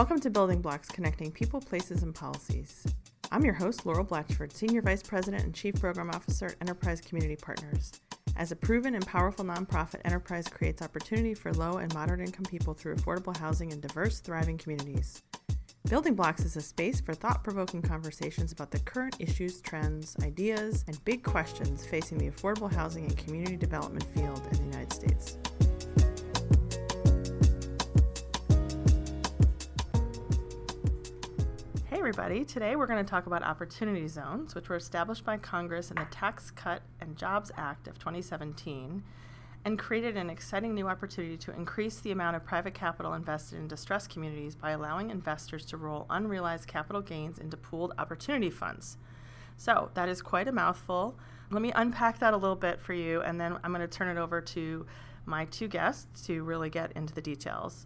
Welcome to Building Blocks Connecting People, Places, and Policies. I'm your host, Laurel Blatchford, Senior Vice President and Chief Program Officer at Enterprise Community Partners. As a proven and powerful nonprofit, Enterprise creates opportunity for low and moderate income people through affordable housing in diverse, thriving communities. Building Blocks is a space for thought provoking conversations about the current issues, trends, ideas, and big questions facing the affordable housing and community development field in the United States. Everybody. Today we're going to talk about opportunity zones, which were established by Congress in the Tax Cut and Jobs Act of 2017 and created an exciting new opportunity to increase the amount of private capital invested in distressed communities by allowing investors to roll unrealized capital gains into pooled opportunity funds. So, that is quite a mouthful. Let me unpack that a little bit for you, and then I'm going to turn it over to my two guests to really get into the details.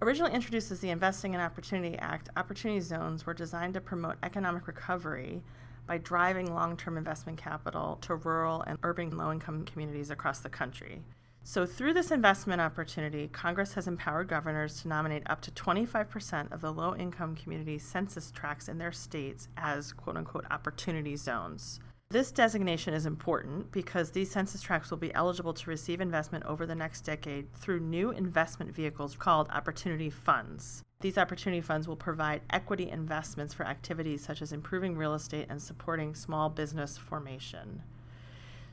Originally introduced as the Investing in Opportunity Act, opportunity zones were designed to promote economic recovery by driving long term investment capital to rural and urban low income communities across the country. So, through this investment opportunity, Congress has empowered governors to nominate up to 25% of the low income community census tracts in their states as quote unquote opportunity zones. This designation is important because these census tracts will be eligible to receive investment over the next decade through new investment vehicles called opportunity funds. These opportunity funds will provide equity investments for activities such as improving real estate and supporting small business formation.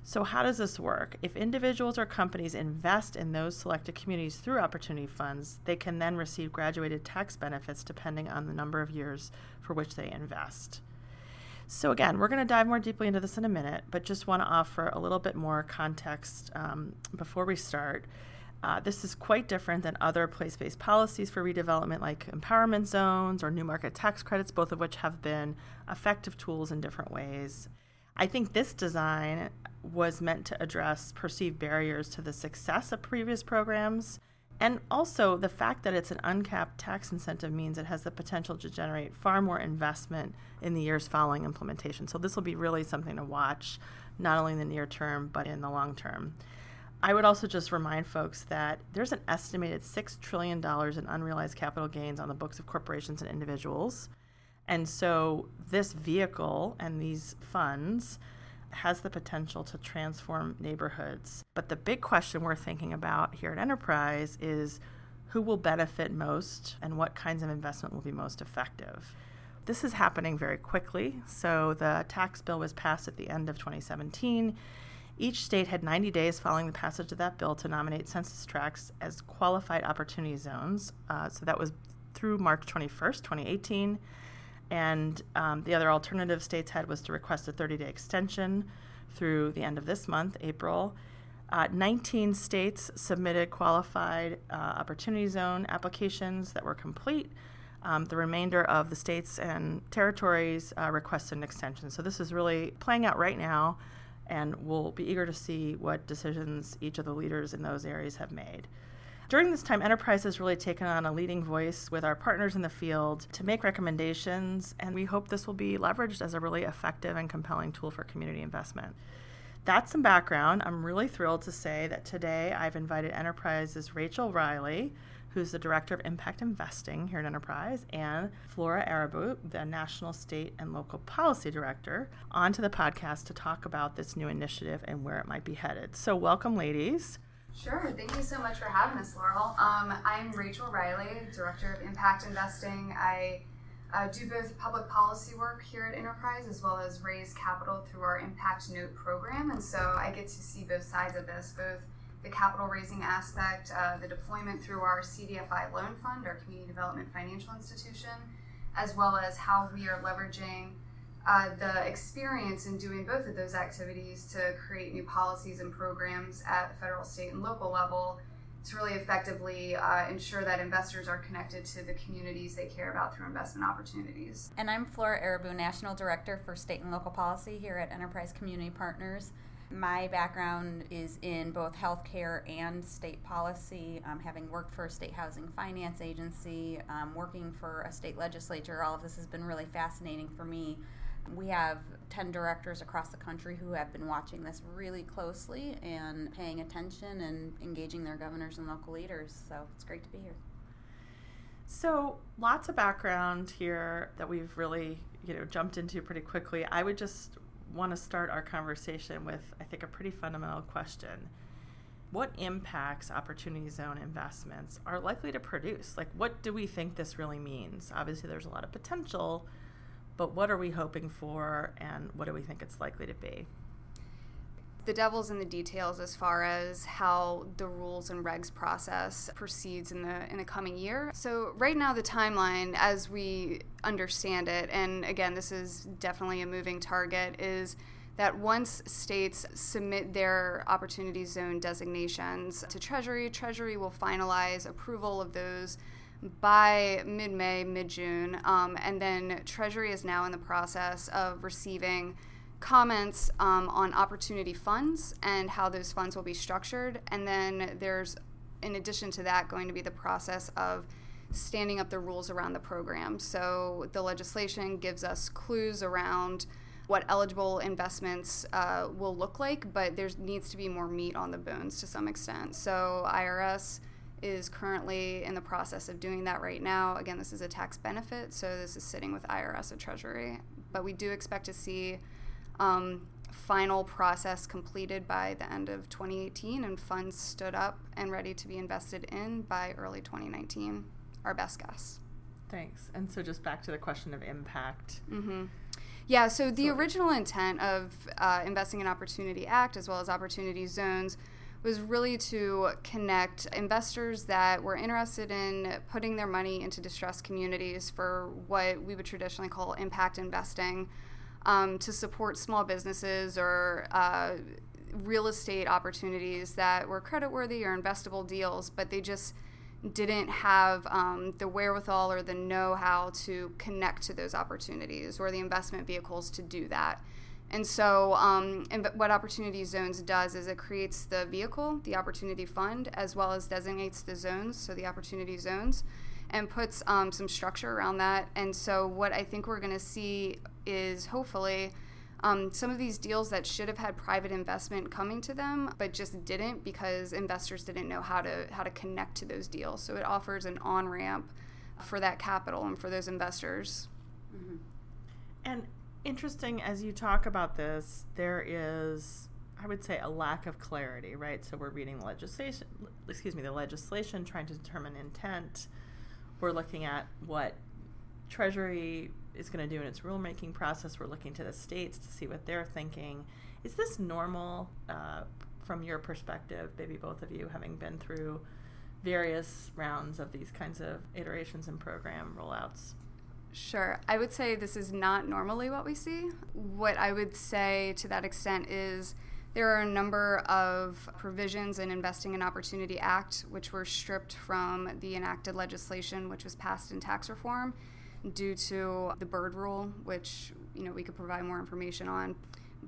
So, how does this work? If individuals or companies invest in those selected communities through opportunity funds, they can then receive graduated tax benefits depending on the number of years for which they invest. So, again, we're going to dive more deeply into this in a minute, but just want to offer a little bit more context um, before we start. Uh, this is quite different than other place based policies for redevelopment like empowerment zones or new market tax credits, both of which have been effective tools in different ways. I think this design was meant to address perceived barriers to the success of previous programs. And also, the fact that it's an uncapped tax incentive means it has the potential to generate far more investment in the years following implementation. So, this will be really something to watch, not only in the near term, but in the long term. I would also just remind folks that there's an estimated $6 trillion in unrealized capital gains on the books of corporations and individuals. And so this vehicle and these funds has the potential to transform neighborhoods. But the big question we're thinking about here at Enterprise is who will benefit most and what kinds of investment will be most effective. This is happening very quickly. So the tax bill was passed at the end of 2017 each state had 90 days following the passage of that bill to nominate census tracts as qualified opportunity zones. Uh, so that was through March 21st, 2018. And um, the other alternative states had was to request a 30 day extension through the end of this month, April. Uh, 19 states submitted qualified uh, opportunity zone applications that were complete. Um, the remainder of the states and territories uh, requested an extension. So this is really playing out right now and we'll be eager to see what decisions each of the leaders in those areas have made. During this time, Enterprise has really taken on a leading voice with our partners in the field to make recommendations, and we hope this will be leveraged as a really effective and compelling tool for community investment. That's some background. I'm really thrilled to say that today I've invited Enterprise's Rachel Reilly, who's the Director of Impact Investing here at Enterprise, and Flora Arabo, the National, State, and Local Policy Director, onto the podcast to talk about this new initiative and where it might be headed. So, welcome, ladies. Sure. Thank you so much for having us, Laurel. Um, I'm Rachel Reilly, Director of Impact Investing. I uh, do both public policy work here at Enterprise as well as raise capital through our Impact Note program. And so I get to see both sides of this, both the capital raising aspect, uh, the deployment through our CDFI loan fund, our community development financial institution, as well as how we are leveraging uh, the experience in doing both of those activities to create new policies and programs at the federal, state, and local level to really effectively uh, ensure that investors are connected to the communities they care about through investment opportunities. And I'm Flora Arabo, National Director for State and Local Policy here at Enterprise Community Partners. My background is in both healthcare and state policy, um, having worked for a state housing finance agency, um, working for a state legislature. All of this has been really fascinating for me. We have 10 directors across the country who have been watching this really closely and paying attention and engaging their governors and local leaders. So it's great to be here. So, lots of background here that we've really, you know, jumped into pretty quickly. I would just want to start our conversation with, I think, a pretty fundamental question. What impacts Opportunity Zone investments are likely to produce? Like, what do we think this really means? Obviously, there's a lot of potential, but what are we hoping for and what do we think it's likely to be? the devil's in the details as far as how the rules and regs process proceeds in the in the coming year. So right now the timeline as we understand it and again this is definitely a moving target is that once states submit their opportunity zone designations to Treasury, Treasury will finalize approval of those by mid May, mid June. Um, and then Treasury is now in the process of receiving comments um, on opportunity funds and how those funds will be structured. And then there's, in addition to that, going to be the process of standing up the rules around the program. So the legislation gives us clues around what eligible investments uh, will look like, but there needs to be more meat on the bones to some extent. So IRS is currently in the process of doing that right now. Again, this is a tax benefit, so this is sitting with IRS and Treasury. But we do expect to see um, final process completed by the end of 2018 and funds stood up and ready to be invested in by early 2019. Our best guess. Thanks. And so, just back to the question of impact. Mm-hmm. Yeah, so the so, original intent of uh, Investing in Opportunity Act as well as Opportunity Zones was really to connect investors that were interested in putting their money into distressed communities for what we would traditionally call impact investing um, to support small businesses or uh, real estate opportunities that were creditworthy or investable deals, but they just didn't have um, the wherewithal or the know how to connect to those opportunities or the investment vehicles to do that. And so, um, and what Opportunity Zones does is it creates the vehicle, the Opportunity Fund, as well as designates the zones, so the Opportunity Zones, and puts um, some structure around that. And so, what I think we're going to see is hopefully um, some of these deals that should have had private investment coming to them, but just didn't because investors didn't know how to how to connect to those deals. So it offers an on ramp for that capital and for those investors. Mm-hmm. And interesting as you talk about this, there is I would say a lack of clarity, right? So we're reading legislation, excuse me, the legislation trying to determine intent. We're looking at what Treasury is going to do in its rulemaking process. We're looking to the states to see what they're thinking. Is this normal uh, from your perspective, maybe both of you having been through various rounds of these kinds of iterations and program rollouts? Sure. I would say this is not normally what we see. What I would say to that extent is there are a number of provisions in Investing in Opportunity Act which were stripped from the enacted legislation which was passed in tax reform due to the Byrd rule, which you know we could provide more information on.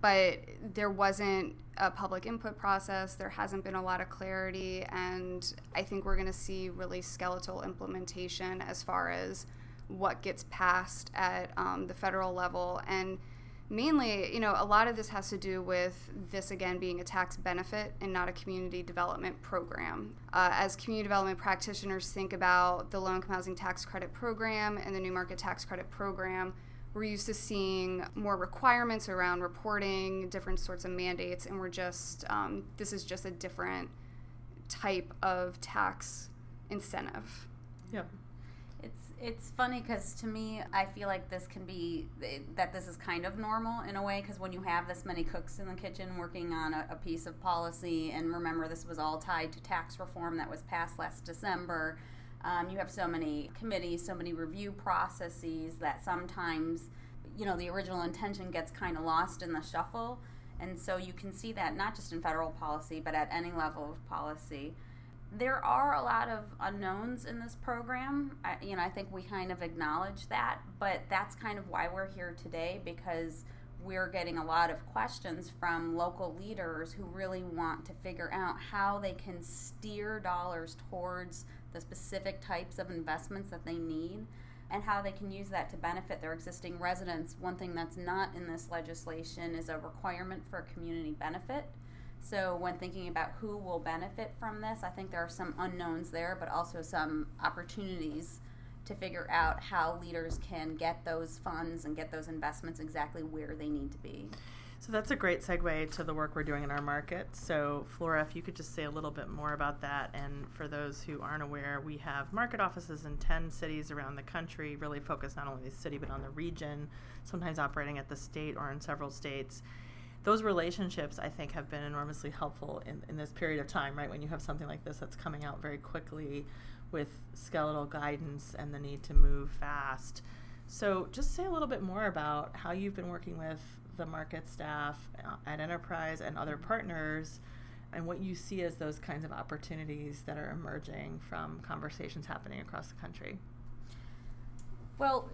But there wasn't a public input process. There hasn't been a lot of clarity, and I think we're going to see really skeletal implementation as far as what gets passed at um, the federal level and mainly, you know, a lot of this has to do with this again being a tax benefit and not a community development program. Uh, as community development practitioners think about the low income housing tax credit program and the new market tax credit program, we're used to seeing more requirements around reporting, different sorts of mandates, and we're just, um, this is just a different type of tax incentive. Yep it's it's funny because to me, I feel like this can be that this is kind of normal in a way because when you have this many cooks in the kitchen working on a, a, piece of policy, and remember this was all tied to tax reform that was passed last December. Um, you have so many committees, so many review processes that sometimes, you know, the original intention gets kind of lost in the shuffle. And so you can see that not just in federal policy, but at any level of policy there are a lot of unknowns in this program. I, you know, I think we kind of acknowledge that, but that's kind of why we're here today because we're getting a lot of questions from local leaders who really want to figure out how they can steer dollars towards the specific types of investments that they need and how they can use that to benefit their existing residents. One thing that's not in this legislation is a requirement for a community benefit. So, when thinking about who will benefit from this, I think there are some unknowns there, but also some opportunities to figure out how leaders can get those funds and get those investments exactly where they need to be. So that's a great segue to the work we're doing in our market. So, Flora, if you could just say a little bit more about that. And for those who aren't aware, we have market offices in 10 cities around the country, really focused not only the city but on the region, sometimes operating at the state or in several states. Those relationships, I think, have been enormously helpful in, in this period of time, right? When you have something like this that's coming out very quickly with skeletal guidance and the need to move fast. So, just say a little bit more about how you've been working with the market staff uh, at Enterprise and other partners, and what you see as those kinds of opportunities that are emerging from conversations happening across the country. Well,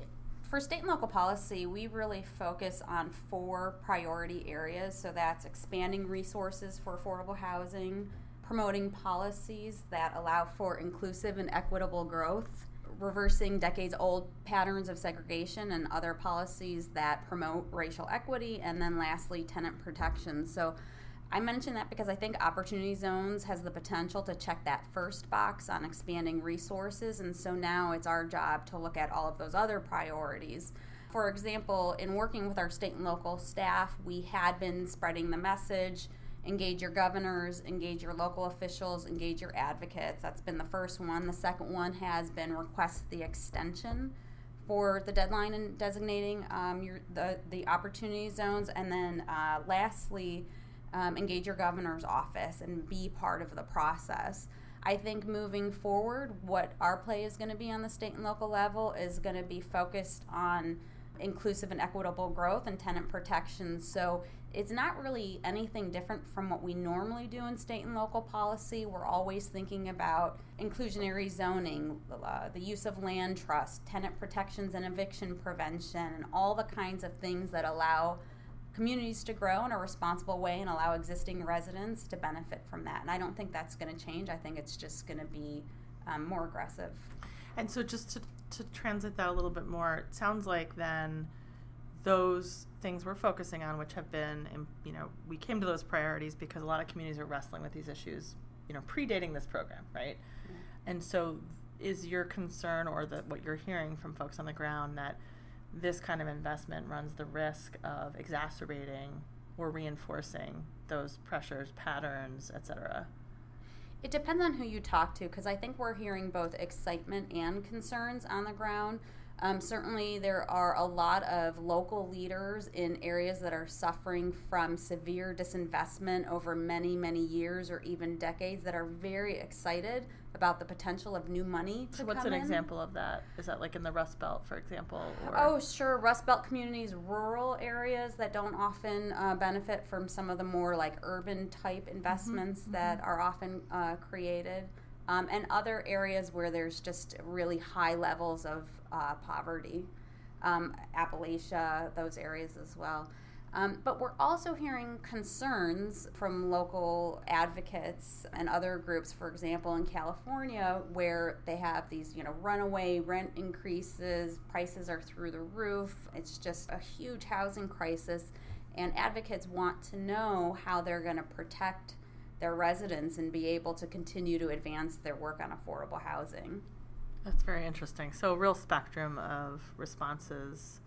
for state and local policy, we really focus on four priority areas. So that's expanding resources for affordable housing, promoting policies that allow for inclusive and equitable growth, reversing decades old patterns of segregation and other policies that promote racial equity, and then lastly, tenant protection. So I mention that because I think Opportunity Zones has the potential to check that first box on expanding resources, and so now it's our job to look at all of those other priorities. For example, in working with our state and local staff, we had been spreading the message engage your governors, engage your local officials, engage your advocates. That's been the first one. The second one has been request the extension for the deadline in designating um, your, the, the opportunity zones. And then uh, lastly, um, engage your governor's office and be part of the process. I think moving forward, what our play is going to be on the state and local level is going to be focused on inclusive and equitable growth and tenant protection. So it's not really anything different from what we normally do in state and local policy. We're always thinking about inclusionary zoning, uh, the use of land trust, tenant protections and eviction prevention, and all the kinds of things that allow communities to grow in a responsible way and allow existing residents to benefit from that. And I don't think that's going to change. I think it's just going to be um, more aggressive. And so, just to, to transit that a little bit more, it sounds like then those things we're focusing on, which have been, you know, we came to those priorities because a lot of communities are wrestling with these issues, you know, predating this program, right? Mm-hmm. And so, is your concern or that what you're hearing from folks on the ground that this kind of investment runs the risk of exacerbating or reinforcing those pressures, patterns, et cetera? It depends on who you talk to because I think we're hearing both excitement and concerns on the ground. Um, certainly, there are a lot of local leaders in areas that are suffering from severe disinvestment over many, many years or even decades that are very excited about the potential of new money to so what's an in. example of that is that like in the rust belt for example or? oh sure rust belt communities rural areas that don't often uh, benefit from some of the more like urban type mm-hmm, investments mm-hmm, that mm-hmm. are often uh, created um, and other areas where there's just really high levels of uh, poverty um, appalachia those areas as well um, but we're also hearing concerns from local advocates and other groups, for example, in California, where they have these, you know, runaway rent increases, prices are through the roof. It's just a huge housing crisis, and advocates want to know how they're going to protect their residents and be able to continue to advance their work on affordable housing. That's very interesting. So, a real spectrum of responses.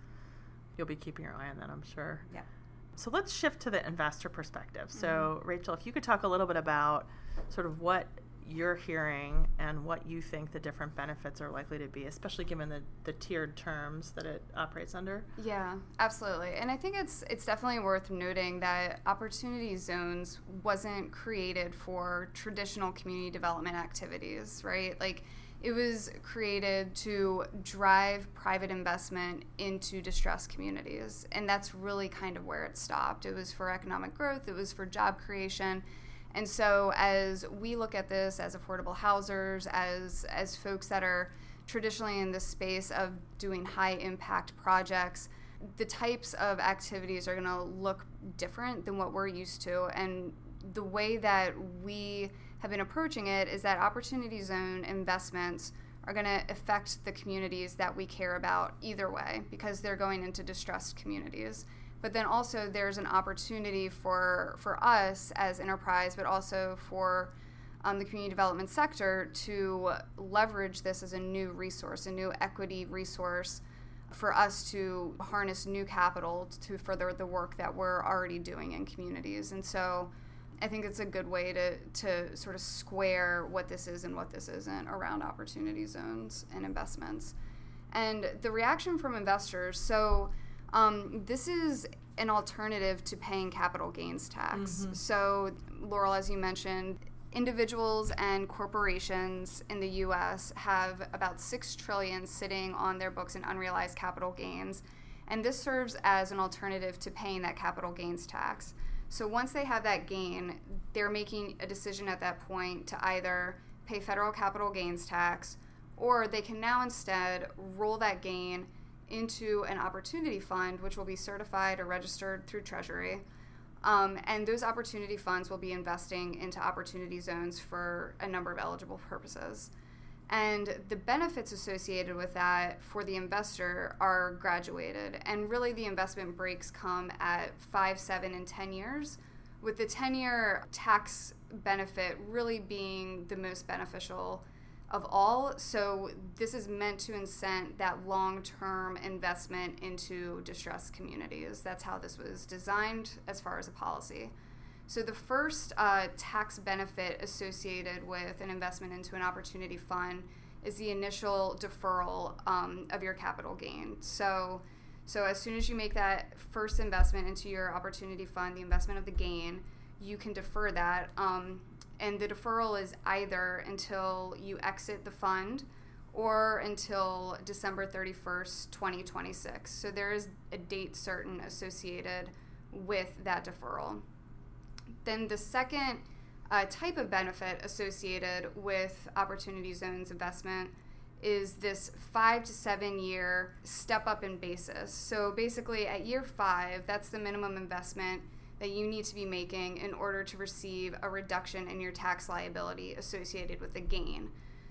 You'll be keeping your eye on that, I'm sure. Yeah. So let's shift to the investor perspective. Mm-hmm. So, Rachel, if you could talk a little bit about sort of what you're hearing and what you think the different benefits are likely to be, especially given the, the tiered terms that it operates under. Yeah, absolutely. And I think it's it's definitely worth noting that opportunity zones wasn't created for traditional community development activities, right? Like it was created to drive private investment into distressed communities. And that's really kind of where it stopped. It was for economic growth, it was for job creation. And so as we look at this as affordable housers, as as folks that are traditionally in the space of doing high impact projects, the types of activities are going to look different than what we're used to and the way that we have been approaching it is that opportunity zone investments are going to affect the communities that we care about either way because they're going into distressed communities. But then also there's an opportunity for for us as enterprise, but also for um, the community development sector to leverage this as a new resource, a new equity resource for us to harness new capital to further the work that we're already doing in communities. And so I think it's a good way to, to sort of square what this is and what this isn't around opportunity zones and investments. And the reaction from investors so, um, this is an alternative to paying capital gains tax. Mm-hmm. So, Laurel, as you mentioned, individuals and corporations in the US have about 6 trillion sitting on their books in unrealized capital gains and this serves as an alternative to paying that capital gains tax. So once they have that gain, they're making a decision at that point to either pay federal capital gains tax or they can now instead roll that gain into an opportunity fund which will be certified or registered through Treasury um, and those opportunity funds will be investing into opportunity zones for a number of eligible purposes. And the benefits associated with that for the investor are graduated. And really, the investment breaks come at five, seven, and 10 years, with the 10 year tax benefit really being the most beneficial of all. So this is meant to incent that long-term investment into distressed communities. That's how this was designed as far as a policy. So the first uh, tax benefit associated with an investment into an opportunity fund is the initial deferral um, of your capital gain. So so as soon as you make that first investment into your opportunity fund, the investment of the gain, you can defer that. Um, and the deferral is either until you exit the fund or until December 31st, 2026. So there is a date certain associated with that deferral. Then the second uh, type of benefit associated with Opportunity Zones investment is this five to seven year step up in basis. So basically, at year five, that's the minimum investment that you need to be making in order to receive a reduction in your tax liability associated with the gain.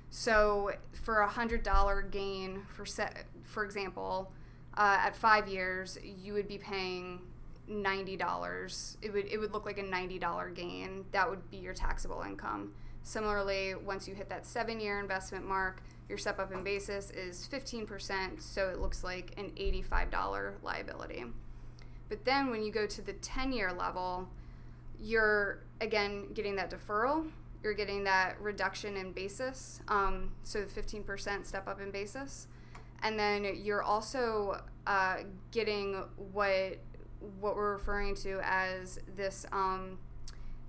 So, for a hundred dollar gain, for set, for example, uh, at five years, you would be paying ninety dollars. It would it would look like a ninety dollar gain. That would be your taxable income. Similarly, once you hit that seven year investment mark, your step up in basis is fifteen percent. So it looks like an eighty five dollar liability. But then when you go to the 10 year level, you're again getting that deferral, you're getting that reduction in basis, um, so 15% step up in basis. And then you're also uh, getting what what we're referring to as this um,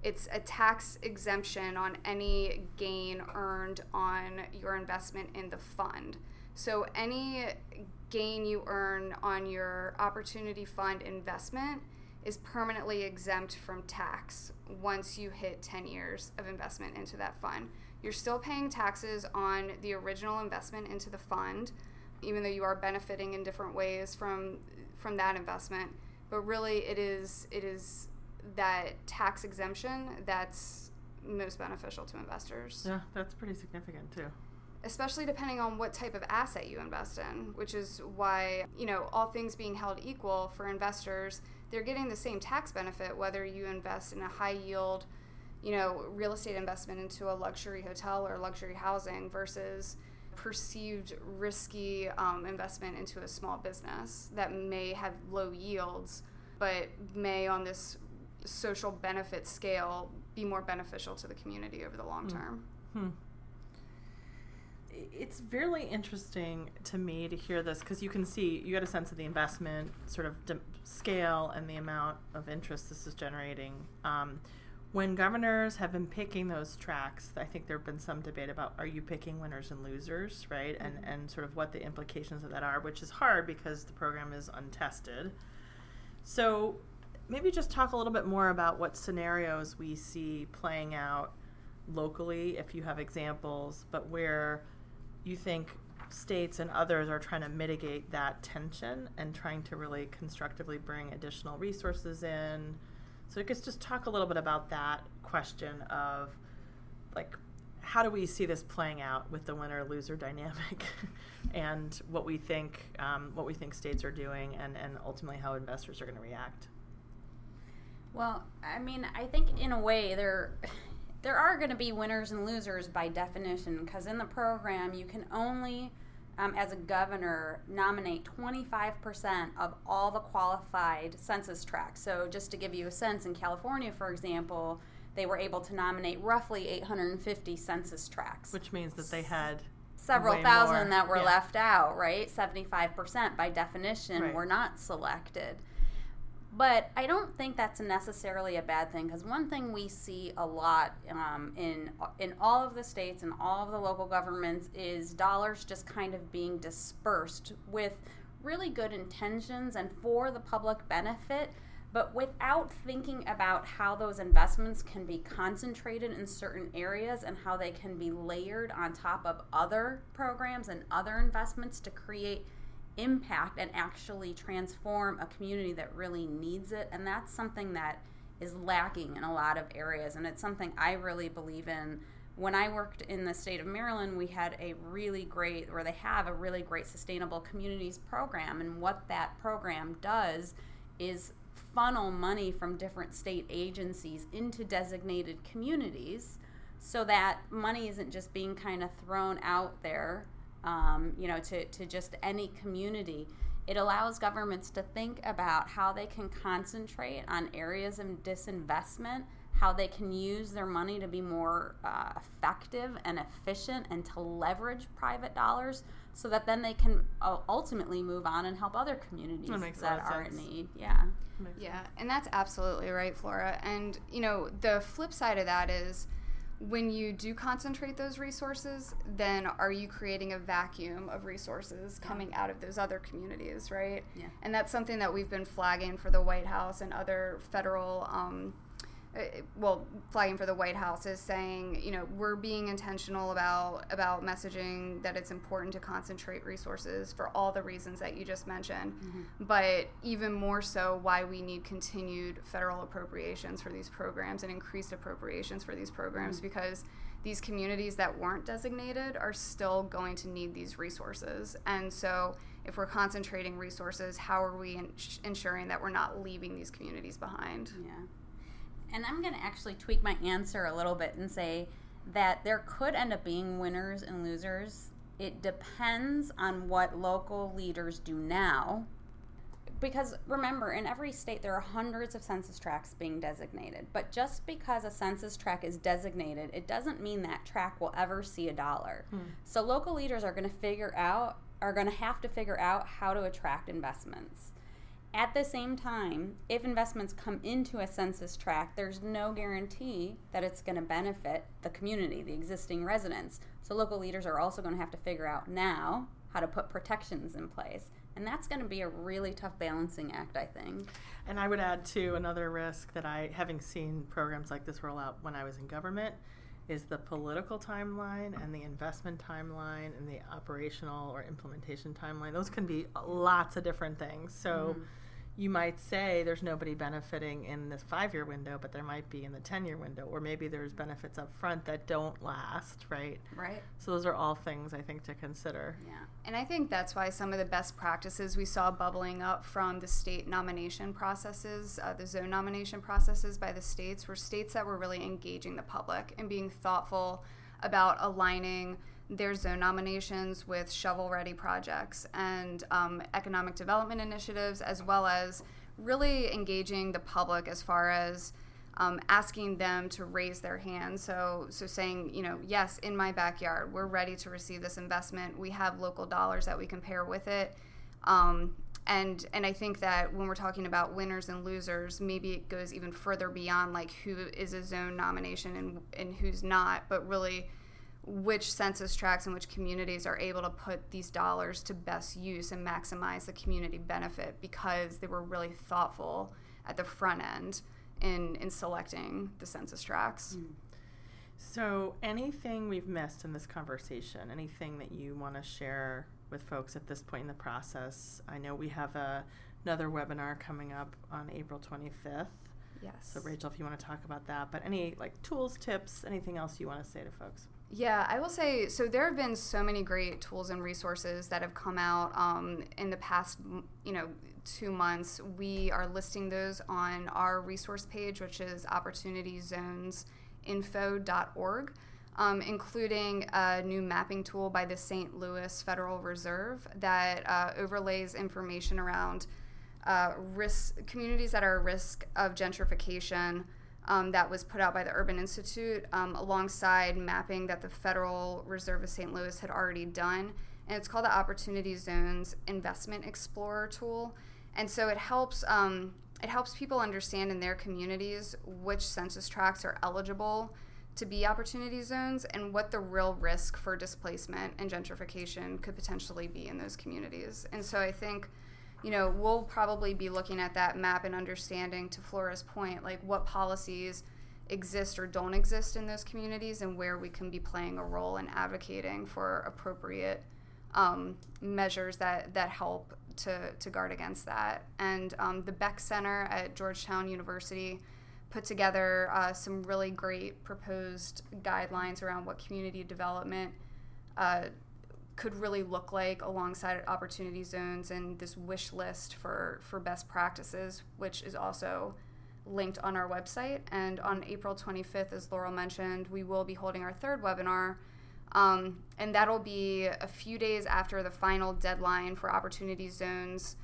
it's a tax exemption on any gain earned on your investment in the fund. So any gain you earn on your opportunity fund investment is permanently exempt from tax once you hit 10 years of investment into that fund. You're still paying taxes on the original investment into the fund, even though you are benefiting in different ways from from that investment. But really, it is it is that tax exemption that's most beneficial to investors. Yeah, that's pretty significant too especially depending on what type of asset you invest in, which is why, you know, all things being held equal for investors, they're getting the same tax benefit whether you invest in a high yield, you know, real estate investment into a luxury hotel or luxury housing versus perceived risky um, investment into a small business that may have low yields but may on this social benefit scale be more beneficial to the community over the long hmm. term. Hmm it's really interesting to me to hear this because you can see you get a sense of the investment sort of scale and the amount of interest this is generating. Um, when governors have been picking those tracks, I think there have been some debate about are you picking winners and losers, right? Mm-hmm. And and sort of what the implications of that are, which is hard because the program is untested. So maybe just talk a little bit more about what scenarios we see playing out locally, if you have examples, but where you think states and others are trying to mitigate that tension and trying to really constructively bring additional resources in. So I guess just talk a little bit about that question of like how do we see this playing out with the winner loser dynamic and what we think um, what we think states are doing and, and ultimately how investors are going to react? Well i mean i think in a way they're there are going to be winners and losers by definition because in the program you can only um, as a governor nominate 25% of all the qualified census tracts so just to give you a sense in california for example they were able to nominate roughly 850 census tracts which means that they had several thousand more. that were Yeah. left out right 75% by definition Right. were not selected but I don't think that's necessarily a bad thing because one thing we see a lot um, in in all of the states and all of the local governments is dollars just kind of being dispersed with really good intentions and for the public benefit, but without thinking about how those investments can be concentrated in certain areas and how they can be layered on top of other programs and other investments to create impact and actually transform a community that really needs it. And that's something that is lacking in a lot of areas. And it's something I really believe in. When I worked in the state of Maryland, we had a really great, or they have a really great sustainable communities program. And what that program does is funnel money from different state agencies into designated communities so that money isn't just being kind of thrown out there um, you know, to, to just any community. It allows governments to think about how they can concentrate on areas of disinvestment, how they can use their money to be more uh, effective and efficient, and to leverage private dollars so that then they can uh, ultimately move on and help other communities That makes that of are in need. Yeah. Yeah, and that's absolutely right, Flora. And, you know, the flip side of that is when you do concentrate those resources, then are you creating a vacuum of resources coming out of those other communities, right? Yeah. And that's something that we've been flagging for the White House and other federal. Um, Uh, well, flying for the White House is saying, you know, we're being intentional about about messaging that it's important to concentrate resources for all the reasons that you just mentioned, mm-hmm. but even more so, why we need continued federal appropriations for these programs and increased appropriations for these programs mm-hmm. because these communities that weren't designated are still going to need these resources, and so. If we're concentrating resources, how are we ensuring that we're not leaving these communities behind? Yeah. And I'm going to actually tweak my answer a little bit and say that there could end up being winners and losers. It depends on what local leaders do now. Because remember, in every state, there are hundreds of census tracts being designated. But just because a census tract is designated, it doesn't mean that tract will ever see a dollar. Hmm. So local leaders are going to figure out, are going to have to figure out how to attract investments. At the same time, if investments come into a census tract, there's no guarantee that it's going to benefit the community, the existing residents. So local leaders are also going to have to figure out now how to put protections in place. And that's going to be a really tough balancing act, I think. And I would add to another risk that I, having seen programs like this roll out when I was in government, is the political timeline and the investment timeline and the operational or implementation timeline. Those can be lots of different things. So mm-hmm. You might say there's nobody benefiting in this five year window, but there might be in the 10 year window, or maybe there's benefits up front that don't last, right? Right? So those are all things I think to consider. Yeah. And I think that's why some of the best practices we saw bubbling up from the state nomination processes, uh, the zone nomination processes by the states, were states that were really engaging the public and being thoughtful about aligning their zone nominations with shovel ready projects and um, economic development initiatives, as well as really engaging the public as far as um, asking them to raise their hand. So, so saying, you know, yes, in my backyard, we're ready to receive this investment. We have local dollars that we can pair with it. Um, and and I think that when we're talking about winners and losers, maybe it goes even further beyond like who is a zone nomination and and who's not, but really which census tracts and which communities are able to put these dollars to best use and maximize the community benefit because they were really thoughtful at the front end in in selecting the census tracts. Hmm. So, anything we've missed in this conversation, anything that you want to share with folks at this point in the process? I know we have a, another webinar coming up on April 25th. Yes. So, Rachel, if you want to talk about that, but any like tools, tips, anything else you want to say to folks? Yeah, I will say so. There have been so many great tools and resources that have come out um, in the past, you know, two months. We are listing those on our resource page, which is opportunityzonesinfo.org, um, including a new mapping tool by the St. Louis Federal Reserve that uh, overlays information around uh, risk communities that are at risk of gentrification. Um, that was put out by the Urban Institute um, alongside mapping that the Federal Reserve of St. Louis had already done. And it's called the Opportunity Zones Investment Explorer tool. And so it helps um, it helps people understand in their communities which census tracts are eligible to be opportunity zones and what the real risk for displacement and gentrification could potentially be in those communities. And so I think, you know, we'll probably be looking at that map and understanding, to Flora's point, like what policies exist or don't exist in those communities and where we can be playing a role in advocating for appropriate um, measures that, that help to, to guard against that. And um, the Beeck Center at Georgetown University put together uh, some really great proposed guidelines around what community development uh, could really look like alongside opportunity zones and this wish list for, for best practices, which is also linked on our website. And on April 25th, as Laurel mentioned, we will be holding our third webinar um, and that'll be a few days after the final deadline for Opportunity Zones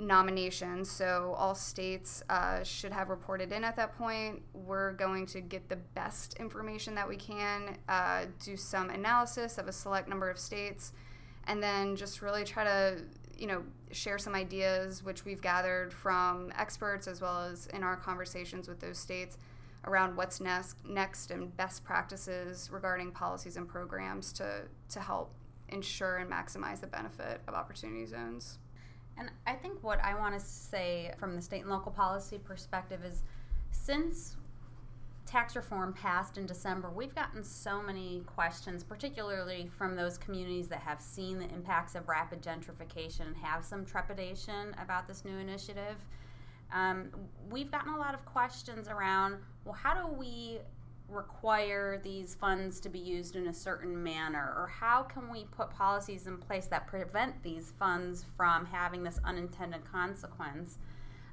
nominations. So all states uh, should have reported in at that point. We're going to get the best information that we can, uh, do some analysis of a select number of states, and then just really try to you know share some ideas which we've gathered from experts as well as in our conversations with those states around what's next, next and best practices regarding policies and programs to, to help ensure and maximize the benefit of opportunity zones. And I think what I want to say from the state and local policy perspective is since tax reform passed in December, we've gotten so many questions, particularly from those communities that have seen the impacts of rapid gentrification and have some trepidation about this new initiative. Um, we've gotten a lot of questions around well, how do we require these funds to be used in a certain manner? Or how can we put policies in place that prevent these funds from having this unintended consequence?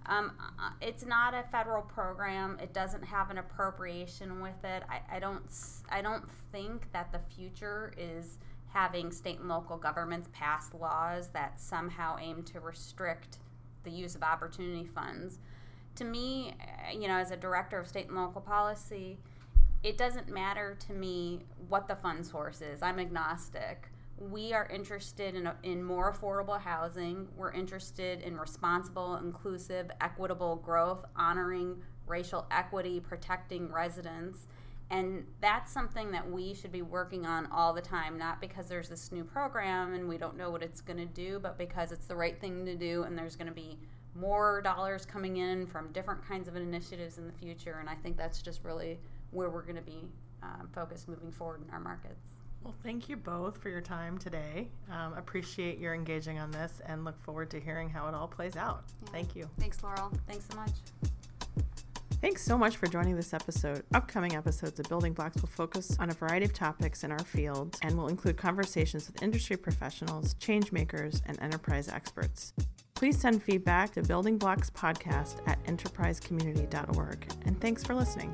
Um, uh, it's not a federal program. It doesn't have an appropriation with it. I, I don't. I don't think that the future is having state and local governments pass laws that somehow aim to restrict the use of opportunity funds. To me, uh, you know, as a director of state and local policy, it doesn't matter to me what the fund source is. I'm agnostic. We are interested in, in more affordable housing. We're interested in responsible, inclusive, equitable growth, honoring racial equity, protecting residents. And that's something that we should be working on all the time, not because there's this new program and we don't know what it's going to do, but because it's the right thing to do and there's going to be more dollars coming in from different kinds of initiatives in the future. And I think that's just really where we're going to be um, focused moving forward in our markets. Well, thank you both for your time today. Um, appreciate your engaging on this and look forward to hearing how it all plays out. Yeah. Thank you. Thanks, Laurel. Thanks so much. Thanks so much for joining this episode. Upcoming episodes of Building Blocks will focus on a variety of topics in our field and will include conversations with industry professionals, change makers, and enterprise experts. Please send feedback to Building Blocks Podcast at enterprisecommunity.org. And thanks for listening.